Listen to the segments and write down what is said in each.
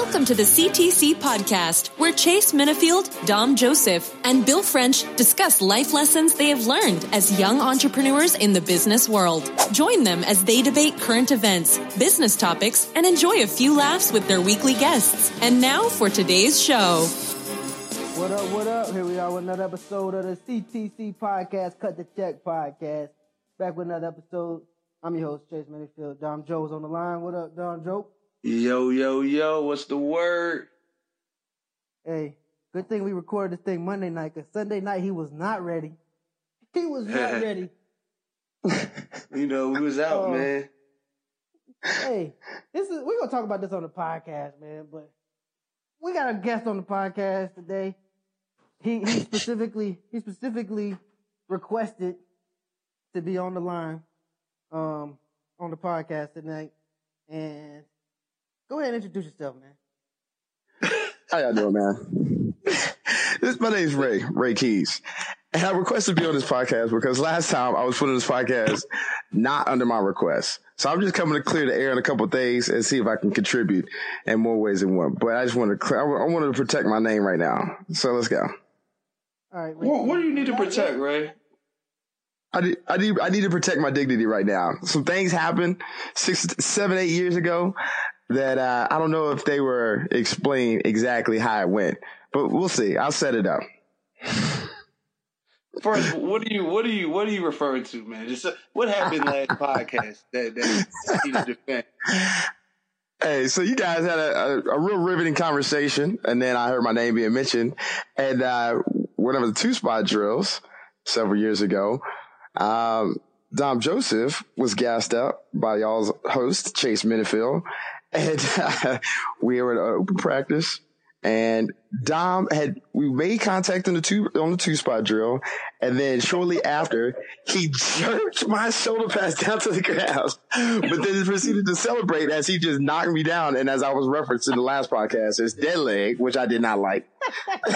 Welcome to the CTC podcast, where Chase Minifield, Dom Joseph, and Bill French discuss life lessons they have learned as young entrepreneurs in the business world. Join them as they debate current events, business topics, and enjoy a few laughs with their weekly guests. And now for today's show. What up, what up? Here we are with another episode of the CTC podcast, Cut the Check podcast. Back with another episode. I'm your host, Chase Minifield. Dom Joe's on the line. What up, Dom Joe? Yo, yo, yo, what's the word? Hey, good thing we recorded this thing Monday night, because Sunday night he was not ready. He was not ready. you know, we was out, Oh. man. Hey, this is we're gonna talk about this on the podcast, man, but we got a guest on the podcast today. He he specifically he specifically requested to be on the line um on the podcast tonight. And go ahead and introduce yourself, man. How y'all doing, man? this my name's Ray, Ray Keys. And I requested to be on this podcast because last time I was put on this podcast not under my request. So I'm just coming to clear the air on a couple of things and see if I can contribute in more ways than one. But I just want to clear, I wanted to protect my name right now. So let's go. All right, Ricky. What, what do you need to protect, Ray? I need, I need, I need to protect my dignity right now. Some things happened six, seven, eight years ago that, uh, I don't know if they were explained exactly how it went, but we'll see. I'll set it up. First, what do you, what do you, what are you referring to, man? Just uh, what happened last podcast that that you need to defend? Hey, so you guys had a, a, a real riveting conversation, and then I heard my name being mentioned. And uh, one of the two spot drills several years ago, um, Dom Joseph was gassed up by y'all's host, Chase Minifield. And uh, we were at open practice, and Dom had we made contact on the two on the two spot drill, and then shortly after he jerked my shoulder pads down to the ground, but then proceeded to celebrate as he just knocked me down. And as I was referenced in the last podcast, it's dead leg, which I did not like.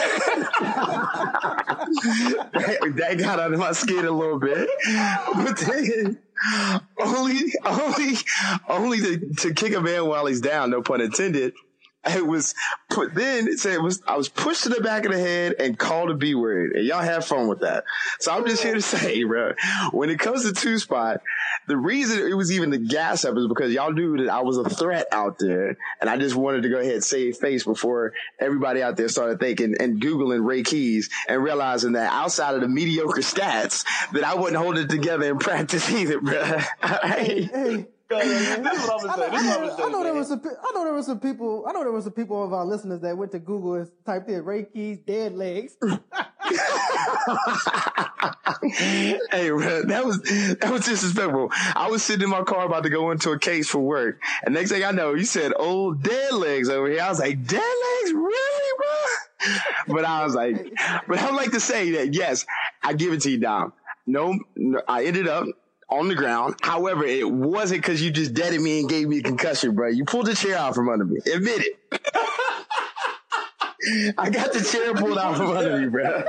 that got under my skin a little bit, but then only only only to, to kick a man while he's down, no pun intended. It was put then it said it was I was pushed to the back of the head and called a B word. And y'all have fun with that. So I'm just here to say, bro, when it comes to two spot, the reason it was even the gas up is because y'all knew that I was a threat out there. And I just wanted to go ahead and save face before everybody out there started thinking and Googling Ray Keys and realizing that outside of the mediocre stats that I wouldn't hold it together in practice either, bro. Hey. Hey, This is what I'm I know, saying. I know, what I'm I know there was some. I know there was some people. I know there was some people of our listeners that went to Google and typed in Ray Keys dead legs. hey, that was that was disrespectful. I was sitting in my car about to go into a case for work, and next thing I know, you said "old dead legs" over here. I was like, "Dead legs, really, bro?" But I was like, but I would like to say that yes, I give it to you, Dom. No, no I ended up on the ground. However, it wasn't because you just deaded me and gave me a concussion, bro. You pulled the chair out from under me. Admit it. I got the chair pulled out from under me, bro.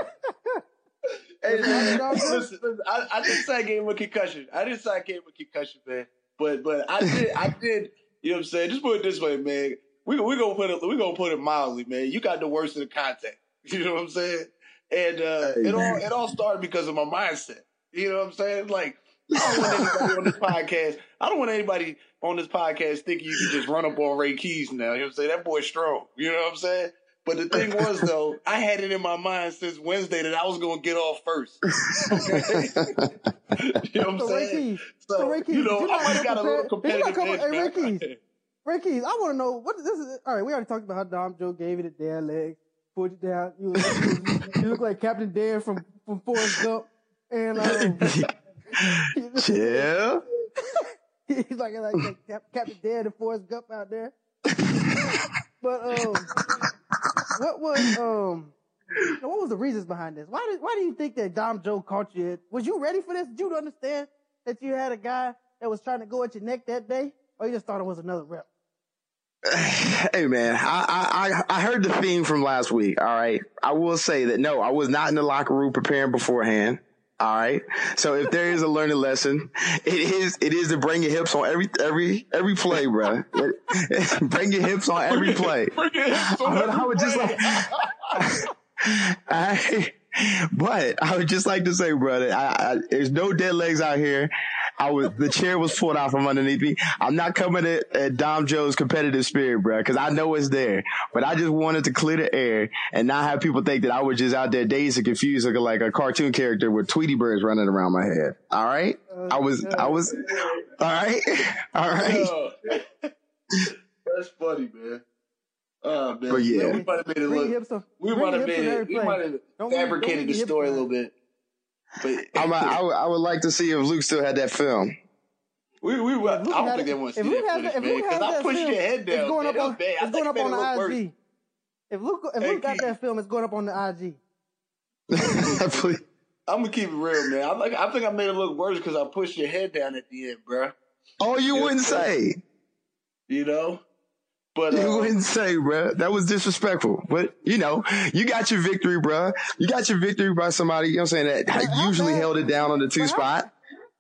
Hey, Hey, listen, listen, I, I didn't say I gave him a concussion. I didn't say I gave him a concussion, man. But but I did I did. You know what I'm saying? Just put it this way, man. We we gonna put it we gonna put it mildly, man. You got the worst of the contact. You know what I'm saying? And uh, Hey, it all man. it all started because of my mindset. You know what I'm saying? Like I don't want anybody on this podcast. I don't want anybody on this podcast thinking you can just run up on Ray Keys now. You know what I'm saying? That boy's strong. You know what I'm saying? But the thing was though, I had it in my mind since Wednesday that I was gonna get off first. Okay? you know what I'm So Ray saying? Keys, So, so Ray Keys, you know, you're I not might have got a little prepared- you're not competitive coming- edge, hey, Ray man. Keys, Ray Keys, I want to know what this is. All right, we already talked about how Dom Joe gave it a dead leg, pulled it down. You, was- you look like Captain Dan from from Forrest Gump, and um, Chill. he's like like, like Captain Dan and Forrest Gump out there. but um, what was um, what was the reasons behind this? Why did why do you think that Dom Joe caught you? Was you ready for this? Did you understand that you had a guy that was trying to go at your neck that day, or you just thought it was another rep? Hey man, I I I heard the theme from last week. All right, I will say that no, I was not in the locker room preparing beforehand. All right. So if there is a learning lesson, it is it is to bring your hips on every every every play, bro. bring your hips on every play. But I would just like I but I would just like to say, brother, I, I, there's no dead legs out here. I was the chair was pulled out from underneath me. I'm not coming at, at Dom Joe's competitive spirit, bro, because I know it's there. But I just wanted to clear the air and not have people think that I was just out there dazed and confused, looking like a cartoon character with Tweety birds running around my head. All right, I was, I was, all right, all right. That's funny, man. Oh man, But yeah. we might have made it look. We might have made it. We might have fabricated the story a little bit. But I'm a, I, would, like to see if Luke still had that film. we, we, I don't think it- they want to if see Luke that has footage, that- if man. Because I that pushed film, your head down. It's down. going man. up on, bad. It's going up on the look worse. IG. If Luke, if Hey, Luke got that film, it's going up on the IG. Please. I'm gonna keep it real, man. I like. I think I made it look worse because I pushed your head down at the end, bro. Oh, you wouldn't say. You know. But You uh, wouldn't say, bruh. That was disrespectful. But, you know, you got your victory, bruh. You got your victory by somebody, you know what I'm saying, that how usually bad- held it down on the two but how- spot.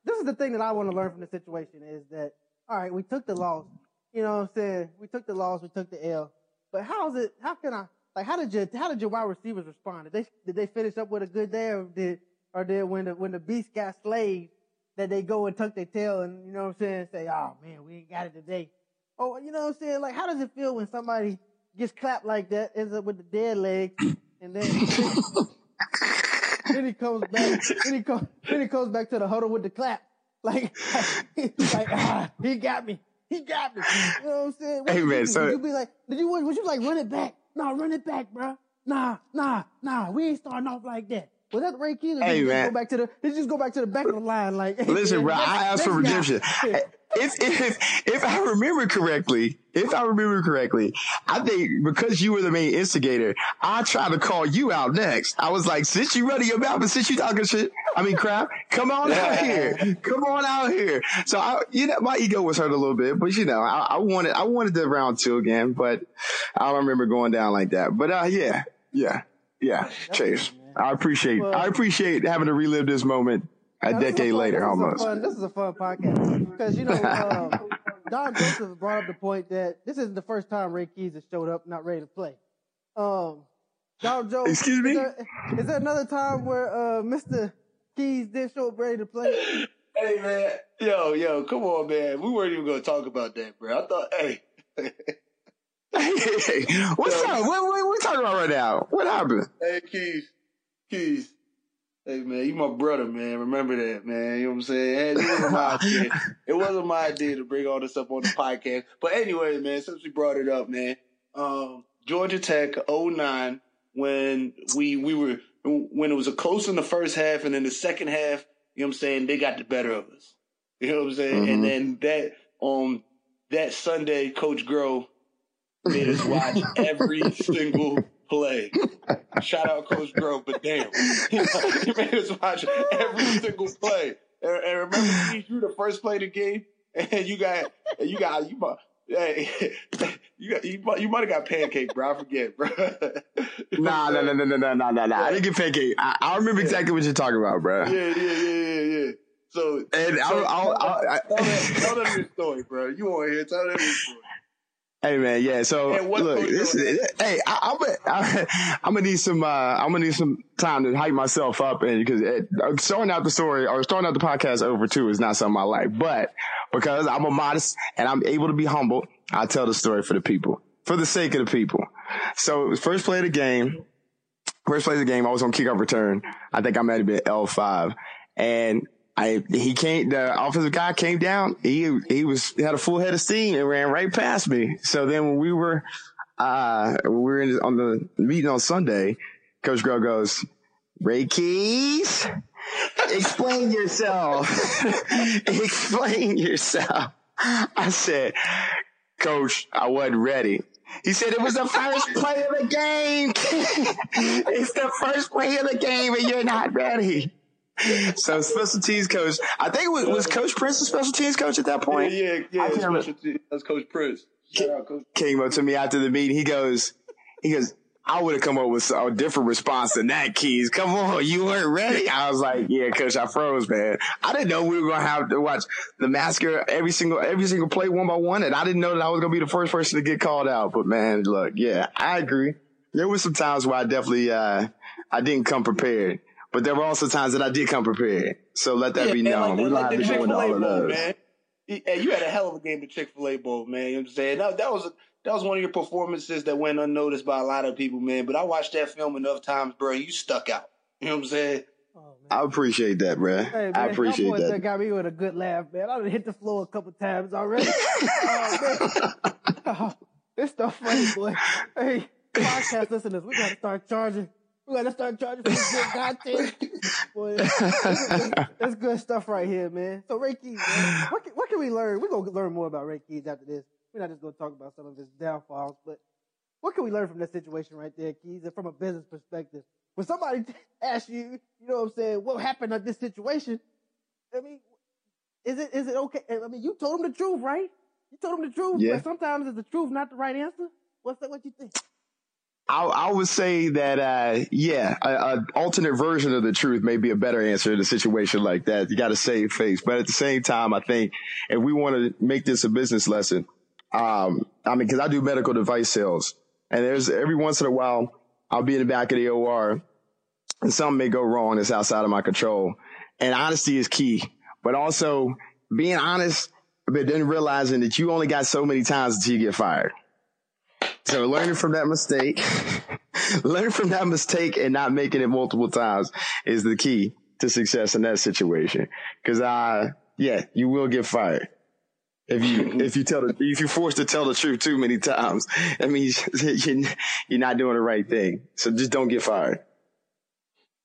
This is the thing that I want to learn from the situation is that, all right, we took the loss. You know what I'm saying? We took the loss, we took the L. But how is it, how can I, like, how did your, how did your wide receivers respond? Did they, did they finish up with a good day or did, or did when the, when the beast got slayed, that they go and tuck their tail and, you know what I'm saying, say, oh man, we ain't got it today. Oh, you know what I'm saying? Like, how does it feel when somebody gets clapped like that, ends up with the dead leg, and then, then he comes back, then he comes, then he comes back to the huddle with the clap. Like, he's like, ah, he got me. He got me. You know what I'm saying? What Hey, man, you so- Would you be like, did you, would you like run it back? Nah, run it back, bro. Nah, nah, nah. We ain't starting off like that. Was that Ray Keeler? Hey, did you man. Just go back to the, did you just go back to the back of the line? Like, hey, Listen, man, bro, next- I asked for redemption. If, if, if I remember correctly, if I remember correctly, I think because you were the main instigator, I tried to call you out next. I was like, since you running your mouth and since you talking shit, I mean crap, come on out here. Come on out here. So I, you know, my ego was hurt a little bit, but you know, I, I wanted, I wanted the round two again, but I don't remember going down like that. But, uh, yeah, yeah, yeah, Chase. I appreciate, I appreciate having to relive this moment a Now, this is decade fun- later this is almost. fun- this is a fun podcast because you know um, Dom Joseph brought up the point that this isn't the first time Ray Keys has showed up not ready to play. Um, Dom Joe, Excuse me? Is there, is there another time where uh, Mr. Keys did show up ready to play? hey, man, yo, yo, come on, man. We weren't even gonna talk about that, bro. I thought, hey, Hey, what's up? What, what, what we talking about right now? What happened? hey, Keys, Hey, man, you my brother, man. Remember that, man. You know what I'm saying? Hey, it wasn't my idea. It wasn't my idea to bring all this up on the podcast. But anyway, man, since we brought it up, man, um, Georgia Tech 09, when we we were when it was a close in the first half, and in the second half, you know what I'm saying, they got the better of us. You know what I'm saying? And then that um that Sunday, Coach Groh made us watch every single play. Shout out Coach Groh, but damn, he, made us watch every single play. And, and remember, you the first play of the game, and you got, and you got, you Hey, you got, you, you might have got pancake, bro. I forget, bro. nah, nah, nah, nah, nah, nah, nah, nah. Yeah. I didn't get pancake. I, I remember yeah. exactly what you're talking about, bro. Yeah, yeah, yeah, yeah, yeah. So and so, I'll, I'll, I'll, I'll, tell, them, tell your story, bro. You on here? Tell that your story hey man, yeah. So look, this is, hey, I, I'm gonna, I, I'm gonna need some, uh, I'm gonna need some time to hype myself up, and because uh, starting out the story or starting out the podcast over too is not something I like, but because I'm a modest and I'm able to be humble, I tell the story for the people, for the sake of the people. So first play of the game, first play of the game, I was on kickoff return. I think I might have been L five, and I he came. The offensive guy came down. He he was had a full head of steam and ran right past me. So then when we were uh we were in, on the meeting on Sunday, Coach Groh goes, Ray Keys, explain yourself. explain yourself. I said, Coach, I wasn't ready. He said it was the first play of the game. it's the first play of the game and you're not ready. So special teams coach, I think it was, was Coach Prince the special teams coach at that point. yeah, yeah. I can't. Special team. That's Coach Prince. Shout out, Coach. Came up to me after the meeting. He goes, he goes, I would have come up with a different response than that, Keys. Come on, you weren't ready. I was like, yeah, coach, I froze, man. I didn't know we were gonna have to watch the massacre every single every single play one by one, and I didn't know that I was gonna be the first person to get called out. But man, look, yeah, I agree. There were some times where I definitely uh I didn't come prepared. But there were also times that I did come prepared. So let that Yeah, be man, known. like we the- don't like have to go into Chick-fil-A all of those. man. Hey, you had a hell of a game the Chick Fil A Bowl, man. You know what I'm saying that, that was that was one of your performances that went unnoticed by a lot of people, man. But I watched that film enough times, bro. You stuck out. You know what I'm saying? Oh, man. I appreciate that, bro. Hey, man, I appreciate that. that. got me with a good laugh, man. I done hit the floor a couple times already. oh, man. Oh, this stuff funny, boy. Hey, podcast listeners, we gotta start charging. We gotta start charging for this good content. Boy, that's good stuff right here, man. So Reiki, man, what can, what can we learn? We're gonna learn more about Keys after this. We're not just gonna talk about some of his downfalls, but what can we learn from that situation right there, Keys, and from a business perspective? When somebody asks you, you know what I'm saying, what happened at this situation, I mean, is it is it okay? I mean, you told him the truth, right? You told him the truth, Yeah. but sometimes is the truth not the right answer? What's that? What you think? I, I would say that, uh, yeah, a, a alternate version of the truth may be a better answer in a situation like that. You got to save face. But at the same time, I think if we want to make this a business lesson, um, I mean, cause I do medical device sales and there's every once in a while I'll be in the back of the OR and something may go wrong that's outside of my control. And honesty is key, but also being honest, but then realizing that you only got so many times until you get fired. So learning from that mistake, learn from that mistake and not making it multiple times is the key to success in that situation. Cause, uh, yeah, you will get fired. If you, if you tell the, if you're forced to tell the truth too many times, that means you're, you're not doing the right thing. So just don't get fired.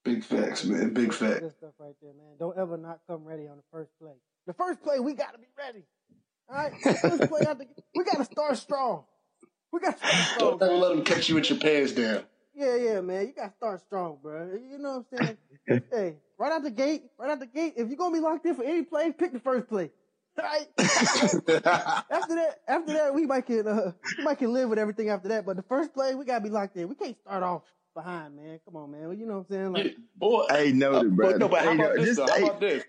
Big facts, man. Big facts. Good stuff right there, man. Don't ever not come ready on the first play. The first play, we gotta be ready. All right, first play we gotta start strong. We gotta. Don't ever let them catch you with your pants down. Yeah, yeah, man. You gotta start strong, bro. You know what I'm saying? hey, right out the gate, right out the gate. If you're gonna be locked in for any play, pick the first play. Right? after that, after that, we might can uh, we might can live with everything after that. But the first play, we gotta be locked in. We can't start off behind, man. Come on, man. You know what I'm saying? Like, Boy, Hey, noted, Uh, bro. But no, but how about this? just- though? How about this?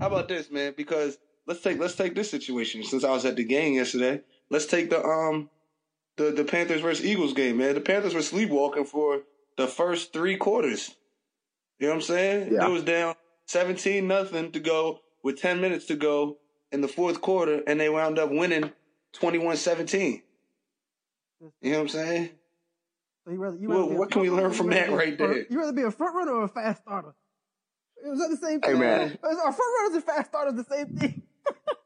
How about this, man? Because let's take let's take this situation. Since I was at the game yesterday, let's take the um the the Panthers versus Eagles game, man. The Panthers were sleepwalking for the first three quarters. You know what I'm saying? Yeah. It was down seventeen nothing to go with ten minutes to go in the fourth quarter, and they wound up winning 21-17. You know what I'm saying? so you rather, you Well, rather be a what can we learn from that right front- there? You rather be a front runner or a fast starter? Is that the same thing. Hey, man. Are front runners and fast starters the same thing?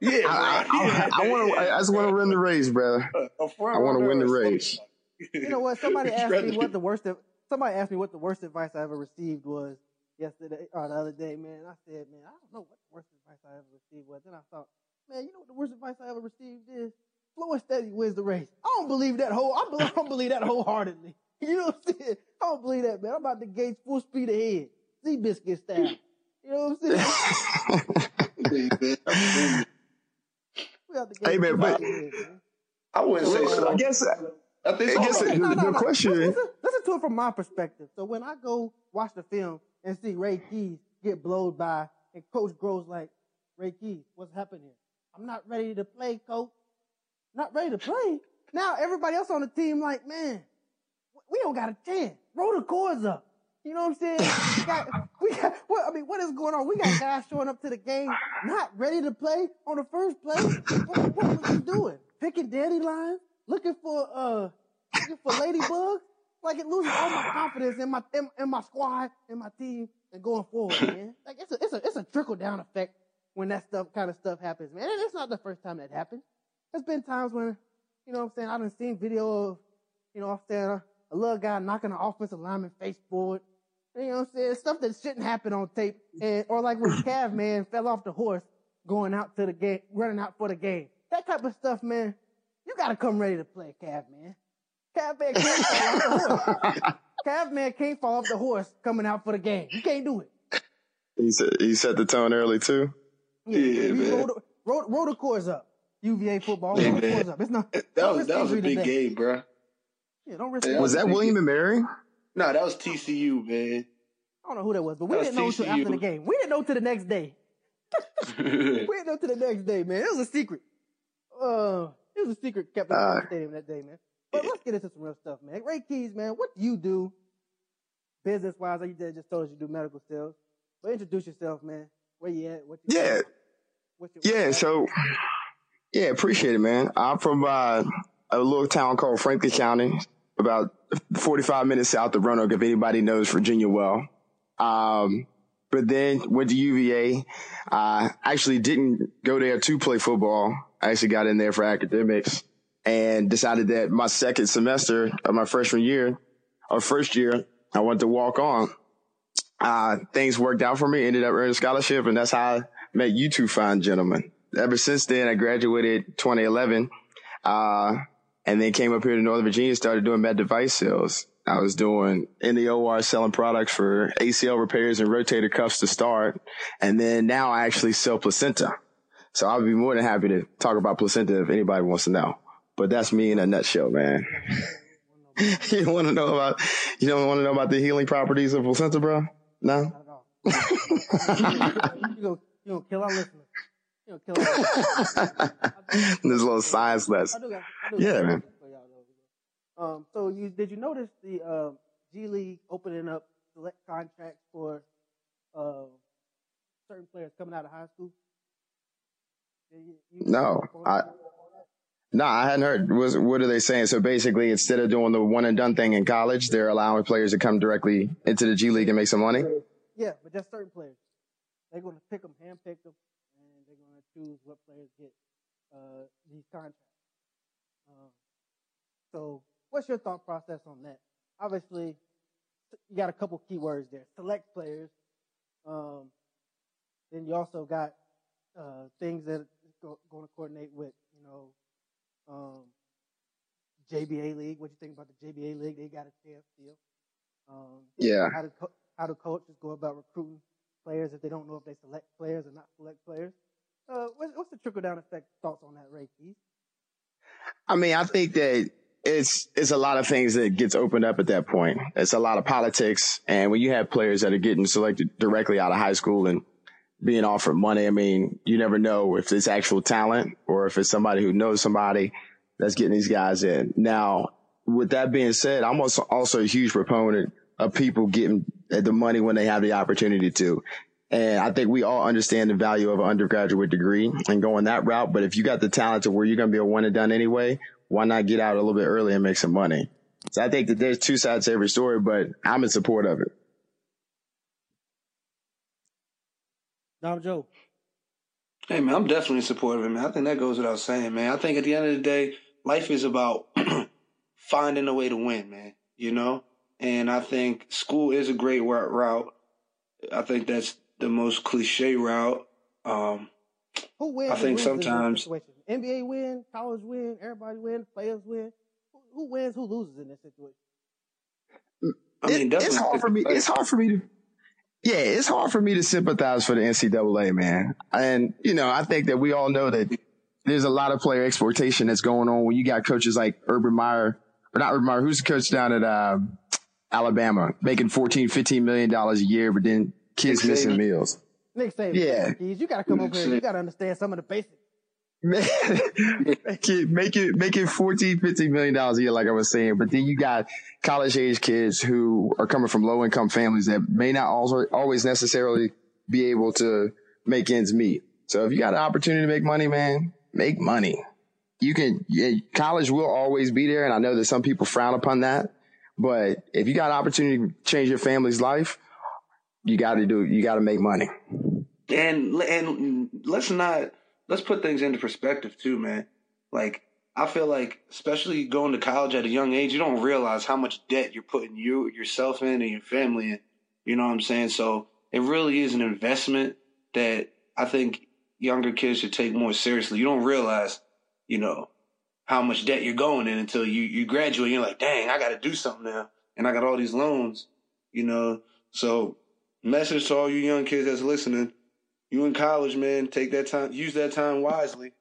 Yeah, I, right. I, I, want to, I just want to win the race, brother. I wanna win the race. You know what? Somebody asked me what the worst. Somebody asked me what the worst advice I ever received was yesterday or the other day. Man, I said, man, I don't know what the worst advice I ever received was. Then I thought, man, you know what the worst advice I ever received is? Slow and steady wins the race. I don't believe that whole. I, believe, I don't believe that wholeheartedly. You know what I'm saying? I don't believe that, man. I'm about to gauge full speed ahead, Seabiscuit style. You know what I'm saying? We have to Hey, man, but- speed ahead, man. I wouldn't say so. I guess, I think I so. guess Hold on. the- the question Listen, listen, listen to it from my perspective. So when I go watch the film and see Ray Keys get blowed by, and Coach Groh's like, Ray Keys, what's happening? I'm not ready to play, Coach. Not ready to play. Now everybody else on the team like, man, we don't got a chance. Roll the cords up. You know what I'm saying? We got, we got, what, I mean, what is going on? We got guys showing up to the game not ready to play on the first play. What, what was you doing? Picking daddy lines? Looking for, uh, looking for ladybugs? Like it loses all my confidence in my, in, in my squad, in my team, and going forward, man. Like it's a, it's a, it's a trickle down effect when that stuff, kind of stuff happens, man. And it's not the first time that happened. There's been times when, you know what I'm saying, I done seen video of, you know what I'm saying, a, a little guy knocking an offensive lineman face forward. You know what I'm saying? Stuff that shouldn't happen on tape. And, or like when Cav man fell off the horse going out to the game, running out for the game. That type of stuff, man. You gotta come ready to play, Cav man. Cav man can't fall off the horse. Cav man can't fall off the horse coming out for the game. You can't do it. he said, he set the tone early too. Yeah, you man. Roll the, roll, roll the cores up. UVA football, Hey, roll the man. cores up. It's not. That was that was a big today. game, bro. Yeah, don't risk. Yeah, it. Was that William and Mary? No, that was TCU, man. I don't know who that was, but we That didn't know until after the game. We didn't know till the next day. We didn't know till the next day, man. It was a secret. Uh, it was a secret kept in Uh, the stadium that day, man. But let's get into some real stuff, man. Ray Keys, man, what do you do business wise? You did just told us you do medical sales. But introduce yourself, man. Where you at? What you Yeah, What's your, yeah. So, yeah, appreciate it, man. I'm from uh, a little town called Franklin County, about 45 minutes south of Roanoke. If anybody knows Virginia well, um, but then went to UVA. Uh, actually didn't go there to play football. I actually got in there for academics and decided that my second semester of my freshman year or first year, I wanted to walk on. Uh, things worked out for me, ended up earning a scholarship, and that's how I met you two fine gentlemen. Ever since then, I graduated 2011, uh, and then came up here to Northern Virginia, started doing med device sales. I was doing in the OR selling products for ACL repairs and rotator cuffs to start. And then now I actually sell placenta. So I'll be more than happy to talk about placenta if anybody wants to know. But that's me in a nutshell, man. you don't want to know about, you don't want to know about the healing properties of placenta, bro? No? You go, you gonna kill our listeners. You gonna kill our This little science lesson. I do got, I do Yeah, man. for y'all, though. Um, so you did you notice the um, G League opening up select contracts for uh, certain players coming out of high school? You- you- No, I- No, I hadn't heard. Was what are they saying? So basically, instead of doing the one and done thing in college, they're allowing players to come directly into the G League and make some money. Yeah, but just certain players. They're going to pick them, handpick them, and they're going to choose what players get uh, these contracts. Um, so, what's your thought process on that? Obviously, you got a couple keywords there: select players. Um, then you also got uh, things that are go, going to coordinate with, you know, um, JBA League. What do you think about the JBA League? They got a chance still. Um, Yeah. how do co- how do coaches go about recruiting players if they don't know if they select players or not select players? Uh, what's, the trickle down effect thoughts on that, Ray? I mean, I think that it's it's a lot of things that gets opened up at that point. It's a lot of politics, and when you have players that are getting selected directly out of high school and being offered money, I mean, you never know if it's actual talent or if it's somebody who knows somebody that's getting these guys in. Now, with that being said, I'm also also a huge proponent of people getting the money when they have the opportunity to. And I think we all understand the value of an undergraduate degree and going that route. But if you got the talent to where you're going to be a one and done anyway, why not get out a little bit early and make some money? So I think that there's two sides to every story, but I'm in support of it. Dom Joe. Hey man, I'm definitely supportive of it, man. I think that goes without saying, man. I think at the end of the day, life is about finding a way to win, man. You know, and I think school is a great route. I think that's the most cliche route. Um, Who wins? I think loses in this sometimes- NBA win, college win, everybody win, players win. Who, who wins? Who loses in this situation? I mean, It- it's definitely- hard for me. It's hard for me to. Yeah, it's hard for me to sympathize for the NCAA, man. And you know, I think that we all know that there's a lot of player exploitation that's going on when you got coaches like Urban Meyer, or not Urban Meyer, who's the coach down at uh, Alabama, making 14, 15 million dollars a year, but then kids Nick missing Saban. meals. Nick Saban. Yeah. Keys, you got to come over here. You got to understand some of the basics. Man, make it, make it, make it 14, 15 million dollars a year, like I was saying. But then you got college age kids who are coming from low income families that may not also always necessarily be able to make ends meet. So if you got an opportunity to make money, man, make money. You can, yeah, college will always be there. And I know that some people frown upon that, but if you got an opportunity to change your family's life, you got to do, you got to make money. and and let's not let's put things into perspective too, man. Like I feel like, especially going to college at a young age, you don't realize how much debt you're putting you yourself in and your family in. You know what I'm saying? So it really is an investment that I think younger kids should take more seriously. You don't realize, you know, how much debt you're going in until you you graduate. You're like, dang, I got to do something now, and I got all these loans. You know, so message to all you young kids that's listening you in college, man, take that time, use that time wisely.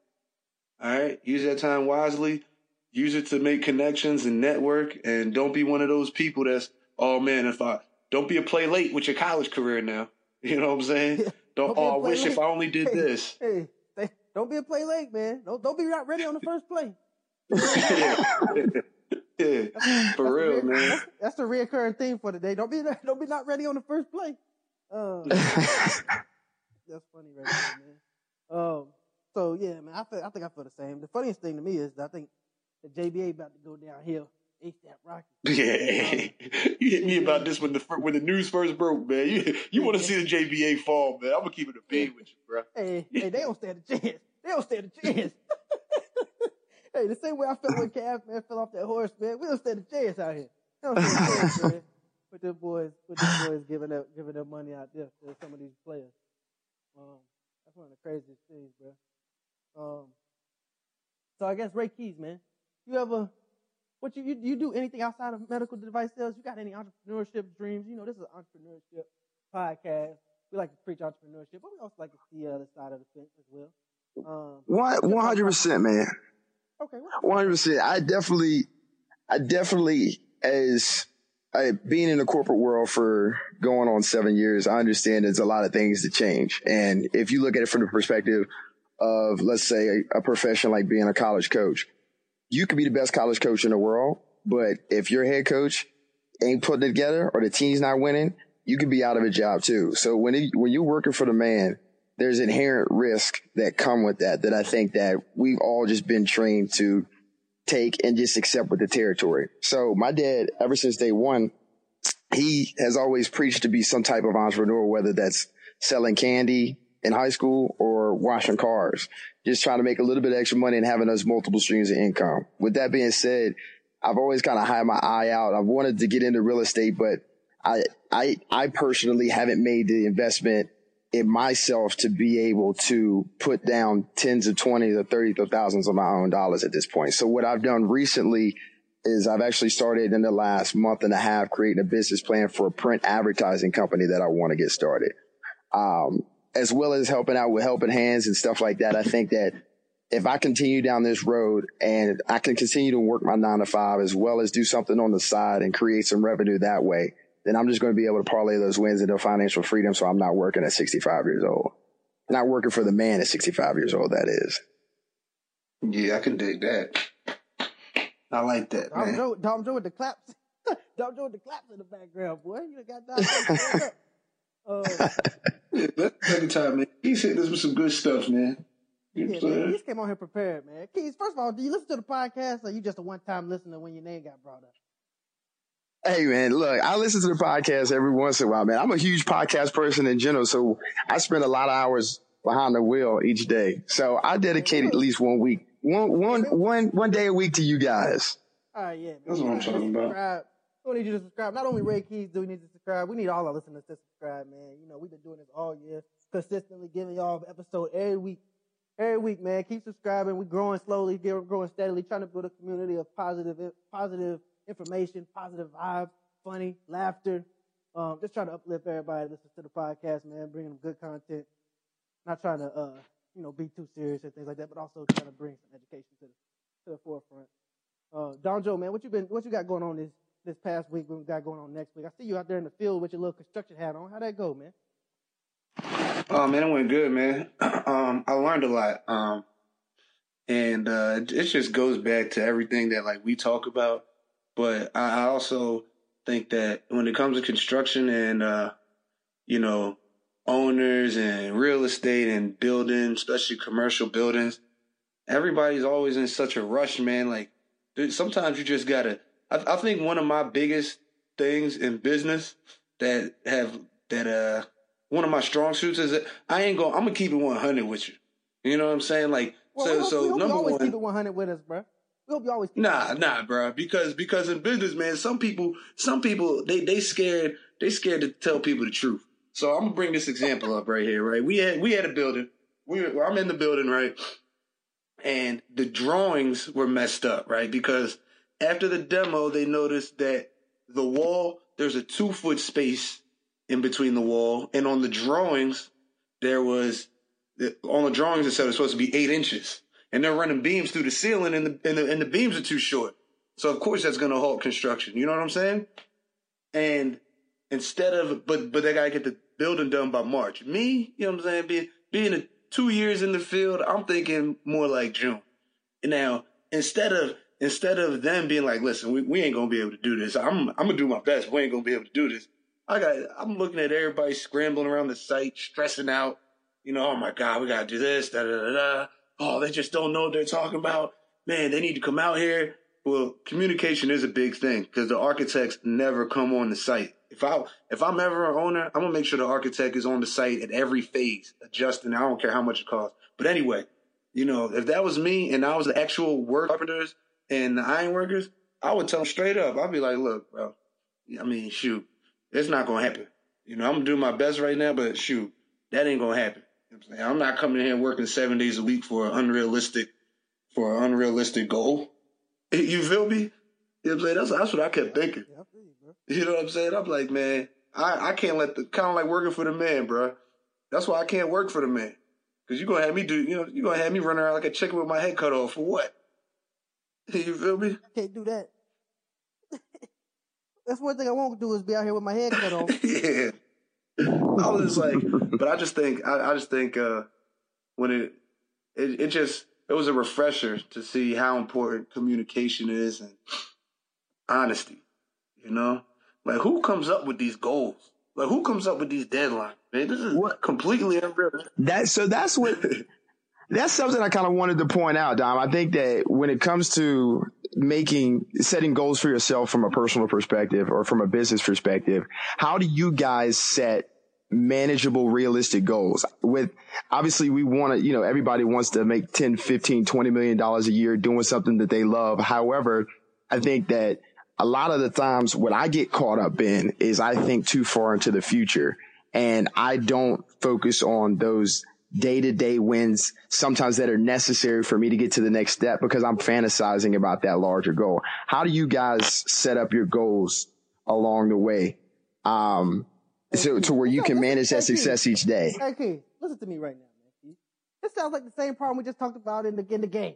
All right, use that time wisely. use it to make connections and network, and don't be one of those people that's, oh man, if I don't be a play late with your college career now. You know what I'm saying? Don't, Don't oh, I wish late. if I only did Hey, this. Hey, hey, don't be a play late, man. Don't don't be not ready on the first play. yeah, for That's real, the man. That's, that's the reoccurring theme for today. Don't be don't be not ready on the first play. Uh, that's funny right there, man. Um, so yeah, man, I feel, I think I feel the same. The funniest thing to me is that I think the JBA about to go downhill. ASAP Rocky. Yeah, you hit me about this when the when the news first broke, man. You you want to see the JBA fall, man? I'm gonna keep it a bean with you, bro. Hey, hey, they don't stand a chance. They don't stand a chance. hey, the same way I felt when Cav man fell off that horse, man. We don't stand a chance out here. They don't stand a chance, man. With the boys, with the boys giving up, giving their money out there to some of these players. Um, that's one of the craziest things, bro. Um, so I guess Ray Keys, man. You ever, what you, you you do anything outside of medical device sales? You got any entrepreneurship dreams? You know, this is an entrepreneurship podcast. We like to preach entrepreneurship, but we also like to see the other side of the fence as well. Um, One one hundred percent, man. okay, One hundred percent. I definitely, I definitely, as I, being in the corporate world for going on seven years, I understand there's a lot of things to change. And if you look at it from the perspective of, let's say, a, a profession like being a college coach, you could be the best college coach in the world, but if your head coach ain't putting it together or the team's not winning, you could be out of a job too. So when it, when you're working for the man, there's inherent risk that come with that. That I think that we've all just been trained to take and just accept with the territory. So my dad, ever since day one, he has always preached to be some type of entrepreneur, whether that's selling candy in high school or washing cars, just trying to make a little bit extra money and having those multiple streams of income. With that being said, I've always kind of had my eye out. I've wanted to get into real estate, but I, I, I personally haven't made the investment myself to be able to put down tens of twenties or thirties of thousands of my own dollars at this point. So what I've done recently is I've actually started in the last month and a half creating a business plan for a print advertising company that I want to get started. Um, as well as helping out with helping hands and stuff like that. I think that if I continue down this road and I can continue to work my nine to five as well as do something on the side and create some revenue that way, then I'm just going to be able to parlay those wins into financial freedom. So I'm not working at 65 years old, not working for the man at 65 years old. That is. Yeah, I can dig that. I like that, Dom man. Joe, Dom Joe with the claps. Dom Joe with the claps in the background, boy. You got that. Joe turned up. Uh, Yeah, that's the second time, man. He's hitting us with some good stuff, man. You know yeah, what I'm man, saying? Keys came on here prepared, man. Keys, first of all, do you listen to the podcast or you just a one-time listener when your name got brought up? Hey man, look, I listen to the podcast every once in a while, man. I'm a huge podcast person in general, so I spend a lot of hours behind the wheel each day. So I dedicate at least one week, one, one, one, one day a week to you guys. All right, yeah. Man. That's what I'm You need to talking about. subscribe. We need you to subscribe. Not only Ray Keys do we need to subscribe, we need all our listeners to subscribe, man. You know, we've been doing this all year, consistently giving y'all an episode every week. Every week, man. Keep subscribing. We're growing slowly, get- growing steadily, trying to build a community of positive, positive information, positive vibes, funny, laughter. Um, just trying to uplift everybody that listens to the podcast, man, bringing them good content. Not trying to, uh, you know, be too serious and things like that, but also trying to bring some education to the, to the forefront. Uh, Dom Joe, man, what you been, what you got going on this, this past week? What we got going on next week? I see you out there in the field with your little construction hat on. How'd that go, man? Oh man, it went good, man. Um, I learned a lot. Um, and uh, it just goes back to everything that like we talk about. But I I also think that when it comes to construction and uh, you know owners and real estate and buildings, especially commercial buildings, everybody's always in such a rush, man. Like dude, sometimes you just gotta. I, I think one of my biggest things in business that have that uh one of my strong suits is that I ain't going. to I'm gonna keep it 100 with you. You know what I'm saying? Like Well, so. so we hope you number one, keep it 100 with us, bro. We hope you always Nah, nah, bro. Because because in business, man, some people, some people, they they scared, they scared to tell people the truth. So I'm gonna bring this example up right here, right? We had we had a building. We were, I'm in the building, right? And the drawings were messed up, right? Because after the demo, they noticed that the wall there's a two foot space in between the wall, and on the drawings there was on the drawings it said it was supposed to be eight inches. And they're running beams through the ceiling, and the and the, and the beams are too short. So of course that's going to halt construction. You know what I'm saying? And instead of, but but they got to get the building done by March. Me, you know what I'm saying? Being being a, two years in the field, I'm thinking more like June. Now instead of instead of them being like, listen, we, we ain't gonna be able to do this. I'm I'm gonna do my best. We ain't gonna be able to do this. I got I'm looking at everybody scrambling around the site, stressing out. You know, oh my God, we gotta do this, da da da da. Oh, they just don't know what they're talking about. Man, they need to come out here. Well, communication is a big thing because the architects never come on the site. If I if I'm ever an owner, I'm gonna make sure the architect is on the site at every phase, adjusting. I don't care how much it costs. But anyway, you know, if that was me and I was the actual work carpenters and the iron workers, I would tell them straight up. I'd be like, look, bro, I mean, shoot, it's not gonna happen. You know, I'm gonna do my best right now, but shoot, that ain't gonna happen. You know I'm, I'm not coming in here working seven days a week for an unrealistic for an unrealistic goal. You feel me? You know what I'm saying? That's that's what I kept thinking. You know what I'm saying? I'm like, man, I, I can't let the kind of like working for the man, bro. That's why I can't work for the man. Cause you're gonna have me do, you know, you're gonna have me run around like a chicken with my head cut off for what? You feel me? I can't do that. That's one thing I won't do is be out here with my head cut off. yeah. I was just like, but I just think, I, I just think, uh, when it, it, it just, it was a refresher to see how important communication is and honesty, you know? Like, who comes up with these goals? Like, who comes up with these deadlines? Man, this is what? completely unreal. That so that's what that's something I kind of wanted to point out, Dom. I think that when it comes to making setting goals for yourself from a personal perspective or from a business perspective, how do you guys set manageable, realistic goals with obviously we want to, you know, everybody wants to make 10, 15, 20 million dollars a year doing something that they love. However, I think that a lot of the times what I get caught up in is I think too far into the future and I don't focus on those day to day wins sometimes that are necessary for me to get to the next step because I'm fantasizing about that larger goal. How do you guys set up your goals along the way? Um, so to where you can manage that success each day. Okay, listen to me right now, man. This sounds like the same problem we just talked about in the in the game.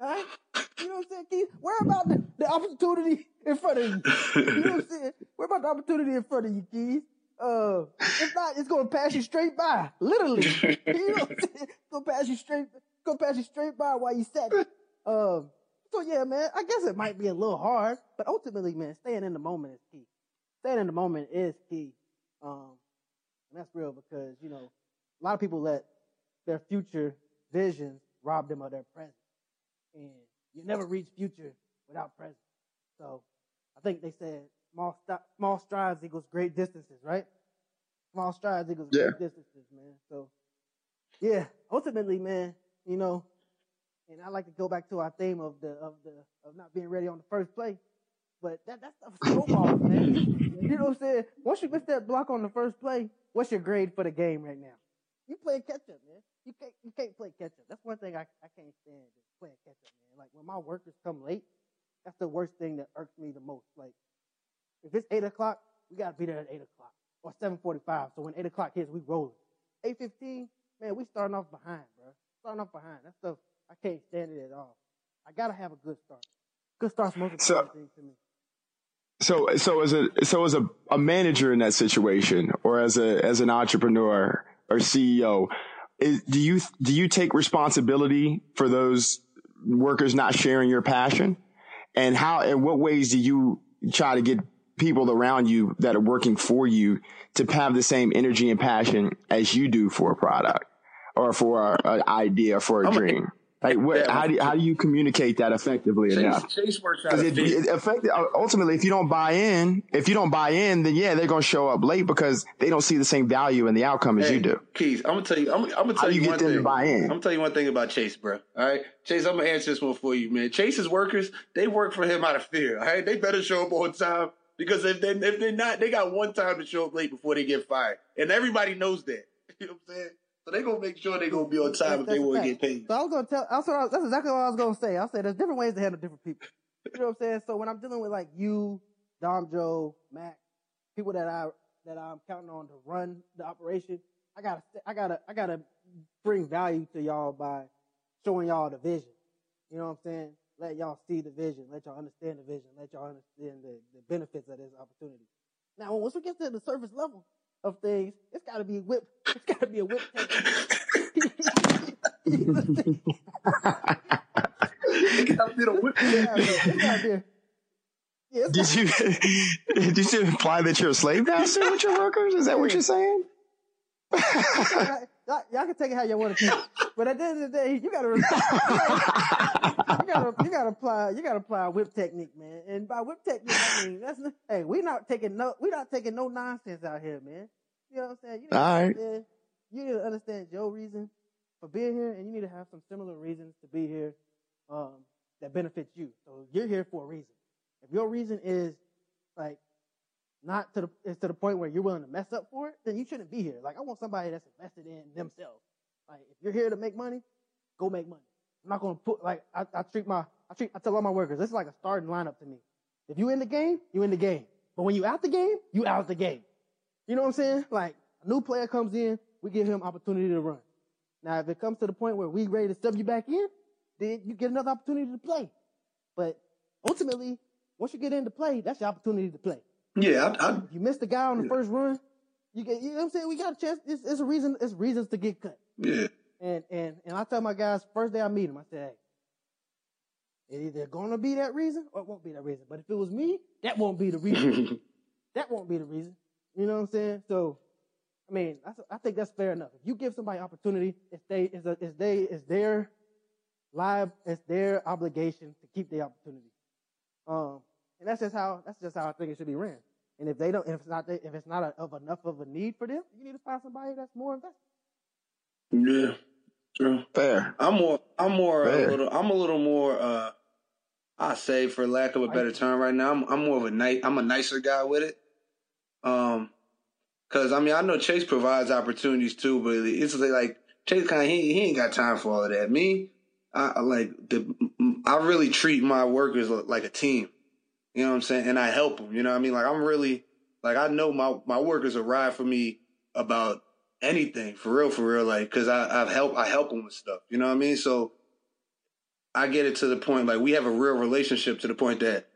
All right, you know what I'm saying, Keith? Where about the, the opportunity in front of you? You know what I'm saying? Where about the opportunity in front of you, Keith? Uh, if not, it's gonna pass you straight by, literally. you know It's gonna pass you straight, gonna pass you straight by while you it. Um, so yeah, man, I guess it might be a little hard, but ultimately, man, staying in the moment is key. Staying in the moment is key. Um, and that's real because, you know, a lot of people let their future visions rob them of their present. And you never reach future without present. So I think they said small, st- small strides equals great distances, right? Small strides equals yeah. great distances, man. So yeah, ultimately, man, you know, and I like to go back to our theme of the of the of not being ready on the first play. But that that stuff snowballs, man. You know what I'm saying? Once you miss that block on the first play, what's your grade for the game right now? You play catch up, man. You can't you can't play catch up. That's one thing I, I can't stand is playing catch up, man. Like when my workers come late, that's the worst thing that irks me the most. Like if it's eight o'clock, we gotta be there at eight o'clock or seven forty-five. So when eight o'clock hits, we rolling. Eight fifteen, man, we starting off behind, bro. Starting off behind. That stuff I can't stand it at all. I gotta have a good start. Good start's most important so, thing to me. So, so as a, so as a, a manager in that situation or as a, as an entrepreneur or CEO, is, do you, do you take responsibility for those workers not sharing your passion? And how, in what ways do you try to get people around you that are working for you to have the same energy and passion as you do for a product or for an idea, for a I'm dream? A, like, what, how do you, how do you communicate that effectively Chase, enough? Chase works out. It, it affect, uh, ultimately, if you don't buy in, if you don't buy in, then yeah, they're gonna show up late because they don't see the same value in the outcome as you do. Keith, I'm gonna tell you. I'm, I'm gonna tell how you, you one get them thing. to buy in? I'm gonna tell you one thing about Chase, bro. All right, Chase, I'm gonna answer this one for you, man. Chase's workers, they work for him out of fear. All right, they better show up on time because if they if they're not, they got one time to show up late before they get fired, and everybody knows that. You know what I'm saying? So they gonna make sure they gonna be on time if they want to get paid. So I was gonna tell. That's, that's exactly what I was gonna say. I said there's different ways to handle different people. You know what I'm saying? So when I'm dealing with like you, Dom, Joe, Mac, people that I that I'm counting on to run the operation, I gotta I gotta I gotta bring value to y'all by showing y'all the vision. You know what I'm saying? Let y'all see the vision. Let y'all understand the vision. Let y'all understand the, the benefits of this opportunity. Now, once we get to the surface level of things, it's got to be whip. It's got to be a whip technique. It gotta be the whip. It's gotta be a- Yeah, it's Did you did you imply that you're a slave master with your workers? Is that what you're saying? Y'all, y'all- can take it how you want to take it, but at the end of the day, you gotta, you gotta, you gotta, you gotta apply, you gotta apply whip technique, man. And by whip technique, I mean that's not, hey, we not taking no, we not taking no nonsense out here, man. You know what I'm saying? You need, to All right. understand, you need to understand your reason for being here, and you need to have some similar reasons to be here um, that benefits you. So you're here for a reason. If your reason is like not to the it's to the point where you're willing to mess up for it, then you shouldn't be here. Like I want somebody that's invested in themselves. Like if you're here to make money, go make money. I'm not gonna put like I, I treat my I treat I tell all my workers this is like a starting lineup to me. If you in the game, you in the game. But when you out the game, you out the game. You know what I'm saying? Like a new player comes in, we give him opportunity to run. Now if it comes to the point where we ready to sub you back in, then you get another opportunity to play. But ultimately, once you get into play, that's your opportunity to play. Yeah, I, I, If you missed the guy on the first run, you get, you know what I'm saying? We got a chance. It's, it's a reason, it's reasons to get cut. yeah. And, and, and I tell my guys, first day I meet them, I say, hey, it's either gonna be that reason or it won't be that reason. But if it was me, that won't be the reason. that won't be the reason. You know what I'm saying? So, I mean, I, I think that's fair enough. If you give somebody opportunity, it's they, it's, a, it's they, it's their live, it's their obligation to keep the opportunity. Um, and that's just how, that's just how I think it should be ran. And if they don't, if it's not, if it's not a, of enough of a need for them, you need to find somebody that's more invested. Yeah, true. Fair. I'm more. I'm more. A little, I'm a little more. uh I say, for lack of a better term, right now, I'm, I'm more of a nice. I'm a nicer guy with it. Um, because I mean, I know Chase provides opportunities too, but it's like Chase kind of he he ain't got time for all of that. Me, I I like the. I really treat my workers like a team. You know what I'm saying? And I help them. You know what I mean? Like I'm really like I know my my workers will ride for me about anything for real, for real. Like because I I've helped I help them with stuff. You know what I mean? So I get it to the point like we have a real relationship to the point that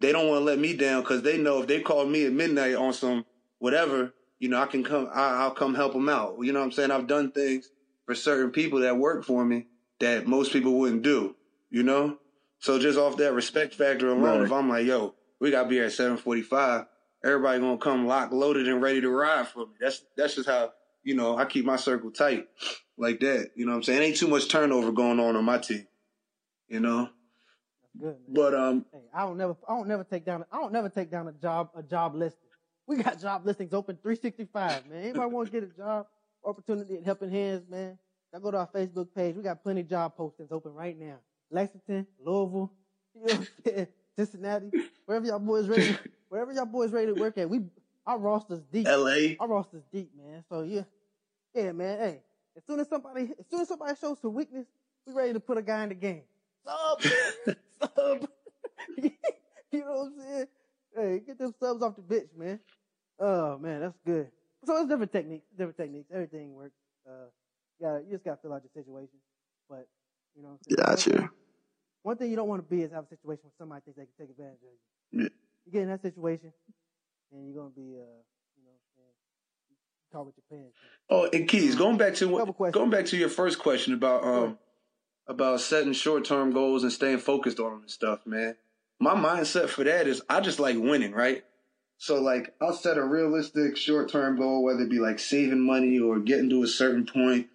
they don't want to let me down because they know if they call me at midnight on some whatever, you know, I can come. I, I'll come help them out. You know what I'm saying? I've done things for certain people that work for me that most people wouldn't do. You know, so just off that respect factor alone, Right. if I'm like, yo, we gotta be here at 7:45, everybody gonna come locked, loaded, and ready to ride for me. That's that's just how you know I keep my circle tight like that. You know what I'm saying? Ain't too much turnover going on on my team. You know, good. But um, Hey, I don't never, I don't never take down, I don't never take down a job, a job listing. We got job listings open 365, man. Anybody want to get a job opportunity at Helping Hands, man? Y'all go to our Facebook page. We got plenty of job postings open right now. Lexington, Louisville, you know what I'm saying? Cincinnati, wherever y'all boys ready, wherever y'all boys ready to work at. We, our roster's deep. L.A. Our roster's deep, man. So yeah, yeah, man. Hey, as soon as somebody, as soon as somebody shows some weakness, we ready to put a guy in the game. Sub, sub. you know what I'm saying? Hey, get them subs off the bench, man. Oh man, that's good. So it's different techniques, different techniques. Everything works. Uh, yeah, you just gotta fill out your situation. But you know, what I'm? Gotcha. One thing you don't want to be is have a situation where somebody thinks they can take advantage of you. Yeah. You get in that situation, and you're gonna be, uh, you know, what I'm caught with your pants. Oh, and Keys, going back to what, going back to your first question about um about setting short term goals and staying focused on them and stuff, man. My mindset for that is I just like winning, right? So like I'll set a realistic short term goal, whether it be like saving money or getting to a certain point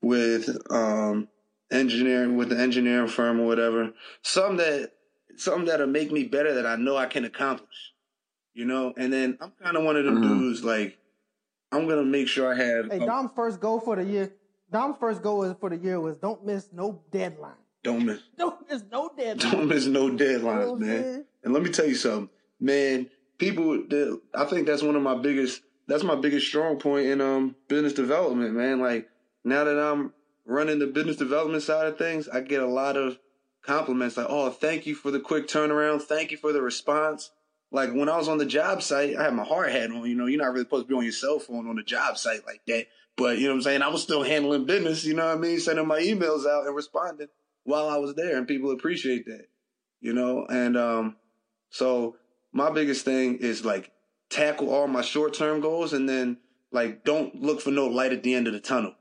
with um engineering with the engineering firm or whatever. Something that something that'll make me better that I know I can accomplish. You know? And then I'm kinda one of them Mhm. dudes like I'm gonna make sure I have Hey, a- Dom's first goal for the year. Dom's first goal is- for the year was don't miss no deadline. don't miss Don't miss no deadline. Don't miss no You know deadlines, man. And let me tell you something, man. People, the- I think that's one of my biggest. That's my biggest strong point in um business development, man. Like now that I'm running the business development side of things, I get a lot of compliments. Like, oh, thank you for the quick turnaround. Thank you for the response. Like when I was on the job site, I had my hard hat on. You know, you're not really supposed to be on your cell phone on the job site like that. But you know what I'm saying? I was still handling business, you know what I mean? Sending my emails out and responding while I was there and people appreciate that. You know, and um so my biggest thing is like tackle all my short term goals and then like don't look for no light at the end of the tunnel.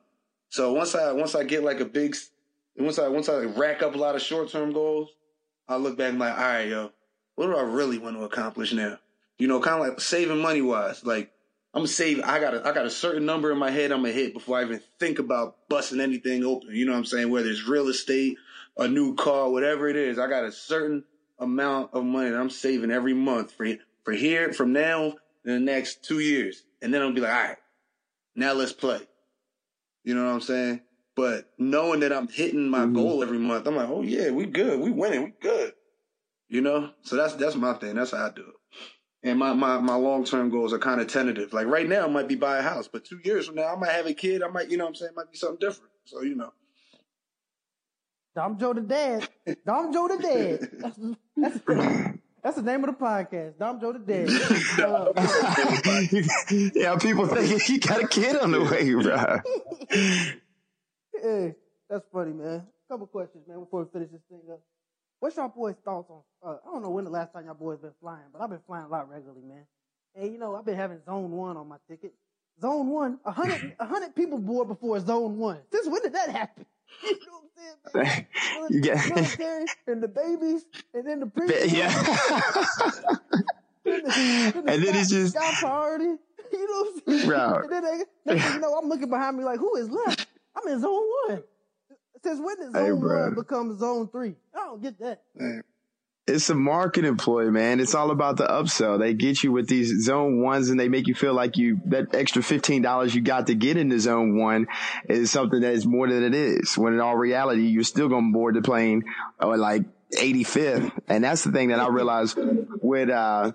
So once I once I get like a big once I once I rack up a lot of short term goals, I look back and like, all right, yo, what do I really want to accomplish now? You know, kind of like saving money wise. Like I'm gonna save. I got a I got a certain number in my head. I'm gonna hit before I even think about busting anything open. You know what I'm saying? Whether it's real estate, a new car, whatever it is, I got a certain amount of money that I'm saving every month for for here from now in the next two years, and then I'll be like, all right, now let's play. You know what I'm saying? But knowing that I'm hitting my mm-hmm. goal every month, I'm like, oh yeah, we good, we winning, we good. You know, so that's that's my thing. That's how I do it. And my my, my long term goals are kind of tentative. Like right now, I might be buy a house, but two years from now, I might have a kid. I might, you know, what I'm saying, it might be something different. So you know. Dom Joe the Dad. Dom Joe the Dad. That's, the name of the podcast. Dom Joe the Dad. yeah, people think he got a kid on the way, bro. hey, that's funny, man. A couple questions, man, before we finish this thing up. What's y'all boys' thoughts on? Uh, I don't know when the last time y'all boys been flying, but I've been flying a lot regularly, man. And you know, I've been having Zone One on my ticket. Zone One, a hundred, a hundred people board before Zone One. Since when did that happen? You know what I'm saying? Man? you get military and the babies, and then the preachers. Yeah. then the, then the and then it's just got priority. You know what I'm saying? Bro. And then they, you know, I'm looking behind me like, who is left? I'm in Zone One. Since when did Zone hey, One become Zone Three? I don't get that. It's a market employee, man. It's all about the upsell. They get you with these zone ones and they make you feel like you, that extra $15 you got to get into zone one is something that is more than it is. When in all reality, you're still going to board the plane or like 85th. And that's the thing that I realized with, uh,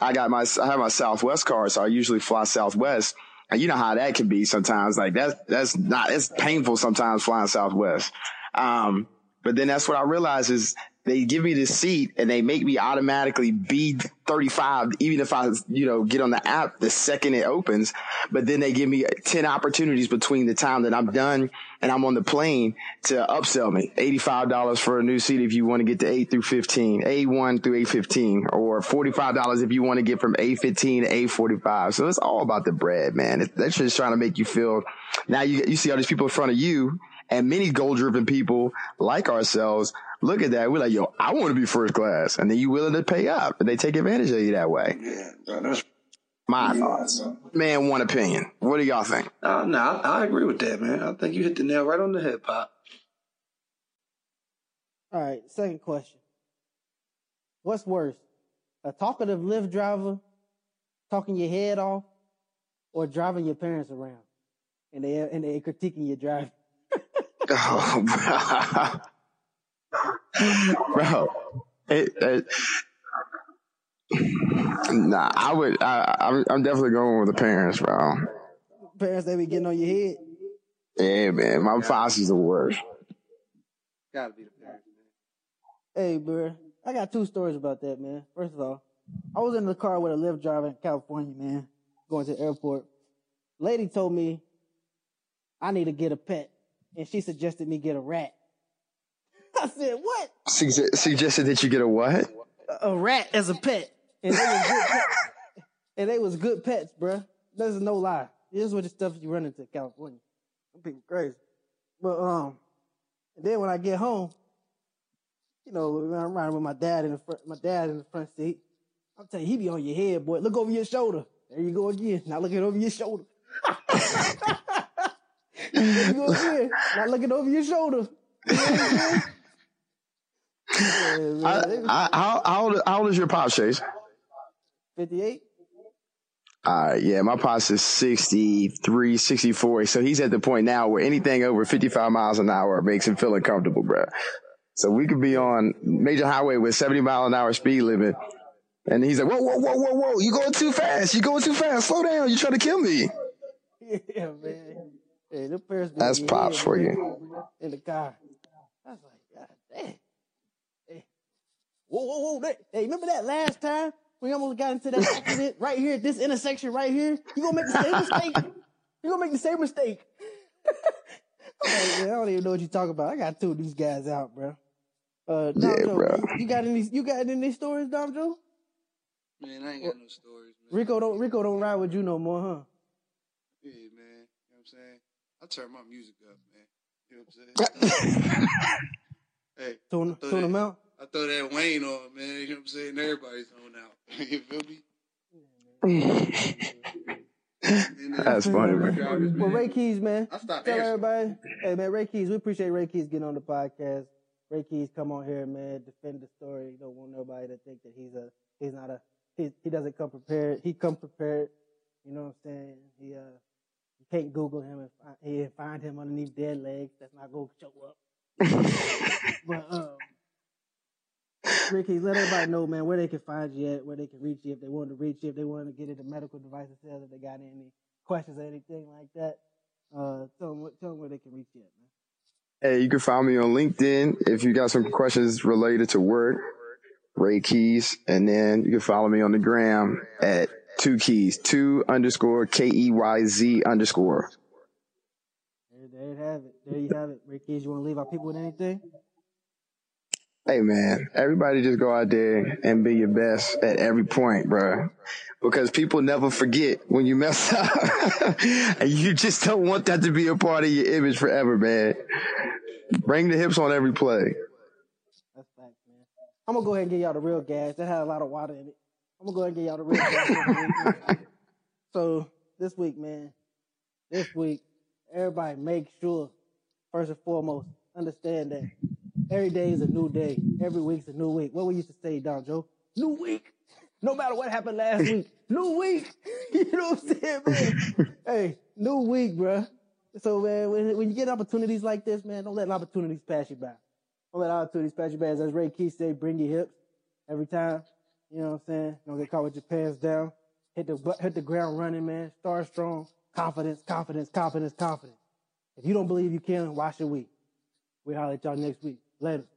I got my, I have my Southwest card, so I usually fly Southwest. And you know how that can be sometimes. Like that's, that's not, it's painful sometimes flying Southwest. Um, but then that's what I realized is they give me the seat and they make me automatically be 35, even if I, you know, get on the app the second it opens. But then they give me 10 opportunities between the time that I'm done and I'm on the plane to upsell me. $85 for a new seat if you want to get to 8 through 15, A1 through A15, or $45 if you want to get from A15 to A45. So it's all about the bread, man. That's just trying to make you feel, now you, you see all these people in front of you and many goal driven people like ourselves look at that. We're like, yo, I want to be first class. And then you willing to pay up and they take advantage of you that way. Yeah, that's my thoughts. Man, one opinion. What do y'all think? Uh, no, I, I agree with that, man. I think you hit the nail right on the head, Pop. All right, second question. What's worse? A talkative Lyft driver talking your head off or driving your parents around and they and they critiquing your driving? oh, bro. It, it, nah, I would. I, I'm definitely going with the parents, bro. Parents, they be getting on your head. Yeah, man. My boss is the worst. Gotta be the parents, man. Hey, bro. I got two stories about that, man. First of all, I was in the car with a Lyft driver in California, man, going to the airport. Lady told me I need to get a pet, and she suggested me get a rat. I said, what? Sugge- suggested that you get a what? A, a rat as a pet. And they was good pets. and they was good pets, bruh. There's no lie. This is what the stuff you run into California. Some people crazy. But um, and then when I get home, you know, I'm riding with my dad in the front, my dad in the front seat. I'm telling you, he be on your head, boy. Look over your shoulder. There you go again. Now looking over your shoulder. there you go again. Not looking over your shoulder. You know I, I, how, how, old, how old is your pop, Chase? 58. All right, yeah, my pops is 63, 64. So he's at the point now where anything over 55 miles an hour makes him feel uncomfortable, bro. So we could be on major highway with 70 mile an hour speed limit. And he's like, whoa, whoa, whoa, whoa, whoa, you going too fast. You going too fast. Slow down. You're trying to kill me. Yeah, man. Hey, That's pops for you. In the car. I was like, God damn. Whoa, whoa, whoa. Hey, remember that last time we almost got into that accident right here at this intersection right here? You gonna make the same mistake? You gonna make the same mistake. man, I don't even know what you talking about. I got two of these guys out, bro. Uh, Dom Yeah, Joe, bro. you, you got any? You got any stories, Dom Joe? Man, I ain't got no stories, man. Rico don't Rico don't ride with you no more, huh? Yeah, man. You know what I'm saying? I turn my music up, man. You know what I'm saying? hey, Tune tune them out. I throw that Wayne on, man. You know what I'm saying? Everybody's on out. you feel me? That's funny, man. Drivers, Well. Ray Keys, man. I stopped Tell answering. everybody, hey man, Ray Keys. We appreciate Ray Keys getting on the podcast. Ray Keys, come on here, man. Defend the story. You don't want nobody to think that he's a he's not a he he doesn't come prepared. He come prepared. You know what I'm saying? He uh you can't Google him and find, he find him underneath dead legs. That's not gonna show up. But um, Keys, let everybody know, man, where they can find you at, where they can reach you if they want to reach you, if they want to get into medical devices sales, if they got any questions or anything like that. Uh, tell them, tell them where they can reach you at, man. Hey, you can find me on LinkedIn if you got some questions related to work, Ray Keys, and then you can follow me on the gram at two keys, two underscore K E Y Z underscore. There, there you have it. There you have it. Ray Keys, you want to leave our people with anything? Hey man, everybody just go out there and be your best at every point, bro. Because people never forget when you mess up. and you just don't want that to be a part of your image forever, man. Bring the hips on every play. That's facts, man. I'm gonna go ahead and give y'all the real gas. That had a lot of water in it. I'm gonna go ahead and give y'all the real gas. so this week, man, this week, everybody make sure, first and foremost, understand that every day is a new day. Every week's a new week. What we used to say, Dom Joe? New week. No matter what happened last week, new week. You know what I'm saying, man? hey, new week, bro. So, man, when, when you get opportunities like this, man, don't let opportunities pass you by. Don't let opportunities pass you by. As Ray Keys say, bring your hips every time. You know what I'm saying? Don't get caught with your pants down. Hit the hit the ground running, man. Start strong. Confidence, confidence, confidence, confidence. If you don't believe you can, wash your week. We'll holler at y'all next week. Later.